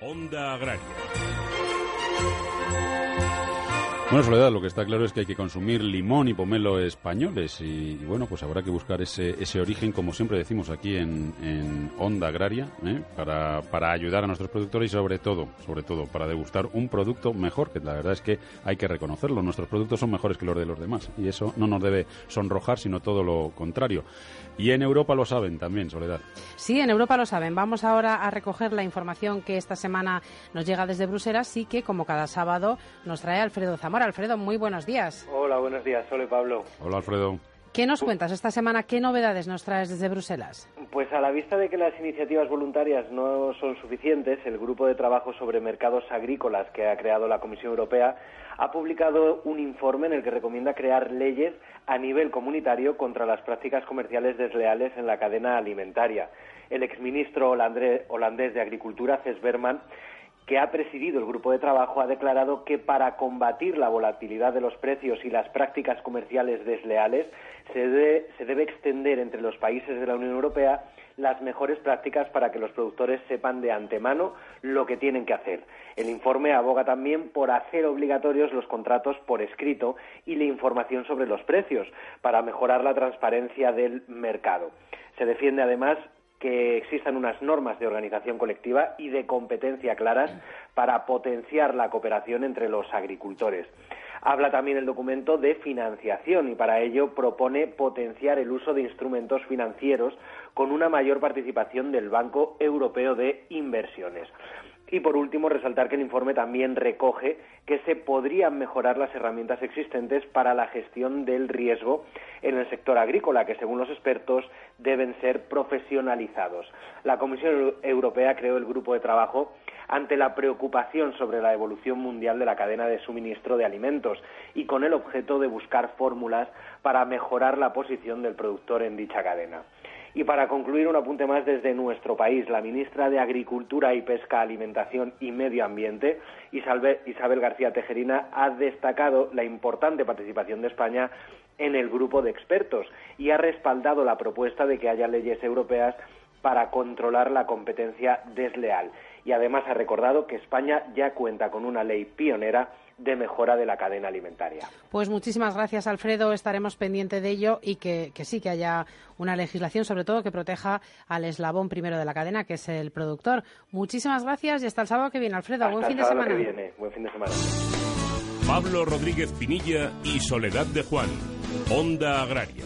Onda Agraria. Bueno, Soledad, lo que está claro es que hay que consumir limón y pomelo españoles y, bueno, pues habrá que buscar ese, ese origen, como siempre decimos aquí en, en Onda Agraria, ¿eh? para, para ayudar a nuestros productores y sobre todo, sobre todo, para degustar un producto mejor, que la verdad es que hay que reconocerlo. Nuestros productos son mejores que los de los demás y eso no nos debe sonrojar, sino todo lo contrario. Y en Europa lo saben también, Soledad. Sí, en Europa lo saben. Vamos ahora a recoger la información que esta semana nos llega desde Bruselas y que, como cada sábado, nos trae Alfredo Zamora. Alfredo, muy buenos días. Hola, buenos días. Hola, Pablo. Hola, Alfredo. ¿Qué nos cuentas esta semana? ¿Qué novedades nos traes desde Bruselas? Pues a la vista de que las iniciativas voluntarias no son suficientes, el grupo de trabajo sobre mercados agrícolas que ha creado la Comisión Europea ha publicado un informe en el que recomienda crear leyes a nivel comunitario contra las prácticas comerciales desleales en la cadena alimentaria. El exministro holandés de Agricultura, Cés Berman, que ha presidido el grupo de trabajo, ha declarado que para combatir la volatilidad de los precios y las prácticas comerciales desleales se debe, se debe extender entre los países de la Unión Europea las mejores prácticas para que los productores sepan de antemano lo que tienen que hacer. El informe aboga también por hacer obligatorios los contratos por escrito y la información sobre los precios para mejorar la transparencia del mercado. Se defiende además que existan unas normas de organización colectiva y de competencia claras para potenciar la cooperación entre los agricultores. Habla también el documento de financiación y para ello propone potenciar el uso de instrumentos financieros con una mayor participación del Banco Europeo de Inversiones. Y por último, resaltar que el informe también recoge que se podrían mejorar las herramientas existentes para la gestión del riesgo en el sector agrícola, que según los expertos deben ser profesionalizados. La Comisión Europea creó el grupo de trabajo ante la preocupación sobre la evolución mundial de la cadena de suministro de alimentos y con el objeto de buscar fórmulas para mejorar la posición del productor en dicha cadena. Y para concluir, un apunte más desde nuestro país. La ministra de Agricultura y Pesca, Alimentación y Medio Ambiente, Isabel García Tejerina, ha destacado la importante participación de España en el grupo de expertos y ha respaldado la propuesta de que haya leyes europeas para controlar la competencia desleal. Y además ha recordado que España ya cuenta con una ley pionera de mejora de la cadena alimentaria. Pues muchísimas gracias, Alfredo. Estaremos pendientes de ello y que, sí que haya una legislación, sobre todo, que proteja al eslabón primero de la cadena, que es el productor. Muchísimas gracias y hasta el sábado que viene, Alfredo. Buen fin de semana. Que viene. Buen fin de semana. Pablo Rodríguez Pinilla y Soledad de Juan. Onda Agraria.